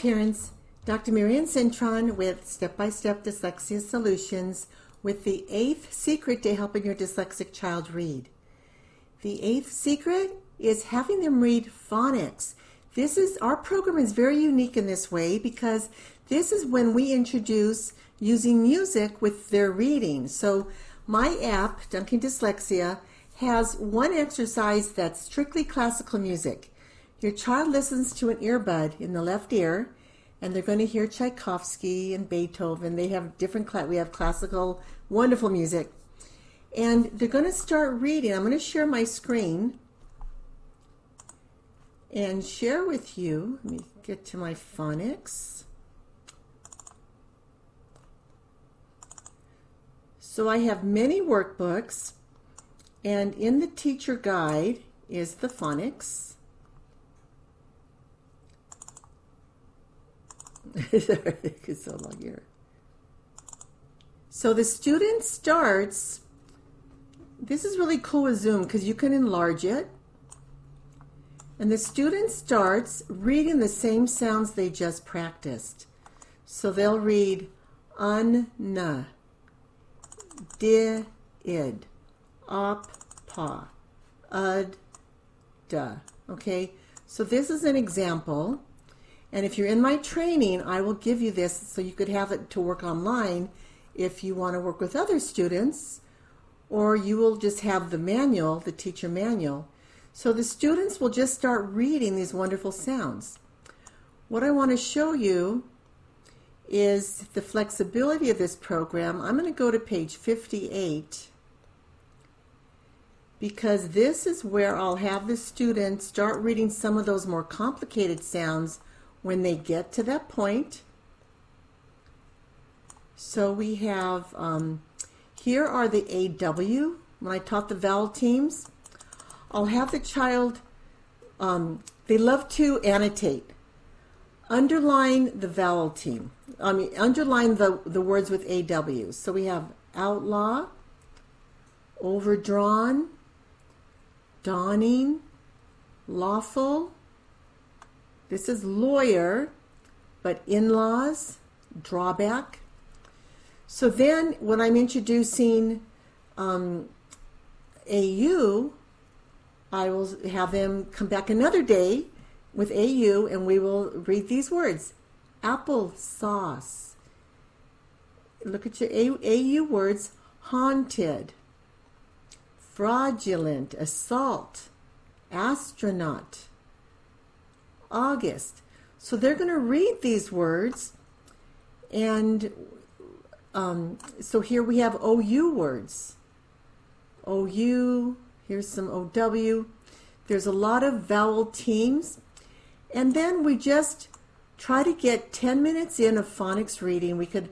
parents. Dr. Marian Cintron with Step by Step Dyslexia Solutions with the eighth secret to helping your dyslexic child read. The eighth secret is having them read phonics. This is our program is very unique in this way because this is when we introduce using music with their reading. So my app, Dunking Dyslexia, has one exercise that's strictly classical music. Your child listens to an earbud in the left ear, and they're going to hear Tchaikovsky and Beethoven. They have different, we have classical, wonderful music. And they're going to start reading. I'm going to share my screen and share with you. Let me get to my phonics. So I have many workbooks, and in the teacher guide is the phonics. It's so long here. So the student starts. This is really cool with Zoom because you can enlarge it. And the student starts reading the same sounds they just practiced. So they'll read un, na, di, id, op, pa, ud, da. Okay? So this is an example. And if you're in my training, I will give you this so you could have it to work online if you want to work with other students, or you will just have the manual, the teacher manual. So the students will just start reading these wonderful sounds. What I want to show you is the flexibility of this program. I'm going to go to page 58 because this is where I'll have the students start reading some of those more complicated sounds when they get to that point. So we have, um, here are the AW. When I taught the vowel teams, I'll have the child, um, they love to annotate. Underline the vowel team. I mean, underline the, the words with AW. So we have outlaw, overdrawn, dawning, lawful, this is lawyer, but in laws, drawback. So then when I'm introducing um, AU, I will have them come back another day with AU and we will read these words. Apple sauce. Look at your AU words. Haunted, fraudulent, assault, astronaut August. So they're going to read these words, and um, so here we have OU words. OU, here's some OW. There's a lot of vowel teams. And then we just try to get 10 minutes in of phonics reading. We could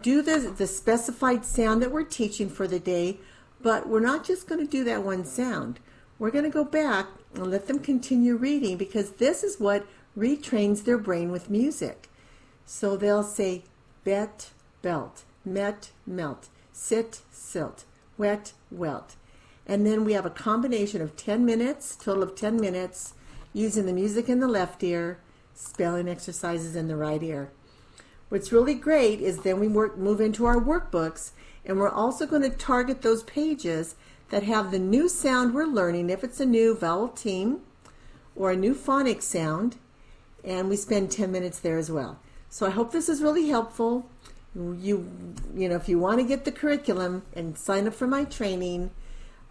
do the, the specified sound that we're teaching for the day, but we're not just going to do that one sound. We're going to go back and let them continue reading because this is what retrains their brain with music. So they'll say bet, belt, met, melt, sit, silt, wet, welt. And then we have a combination of 10 minutes, total of 10 minutes, using the music in the left ear, spelling exercises in the right ear. What's really great is then we work, move into our workbooks, and we're also going to target those pages that have the new sound we're learning, if it's a new vowel team or a new phonic sound, and we spend 10 minutes there as well. So I hope this is really helpful. You, you know, if you want to get the curriculum and sign up for my training,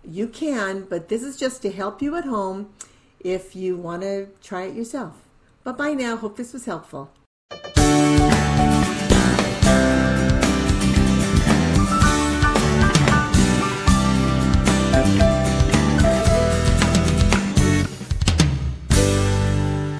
you can, but this is just to help you at home if you want to try it yourself. Bye bye now. Hope this was helpful.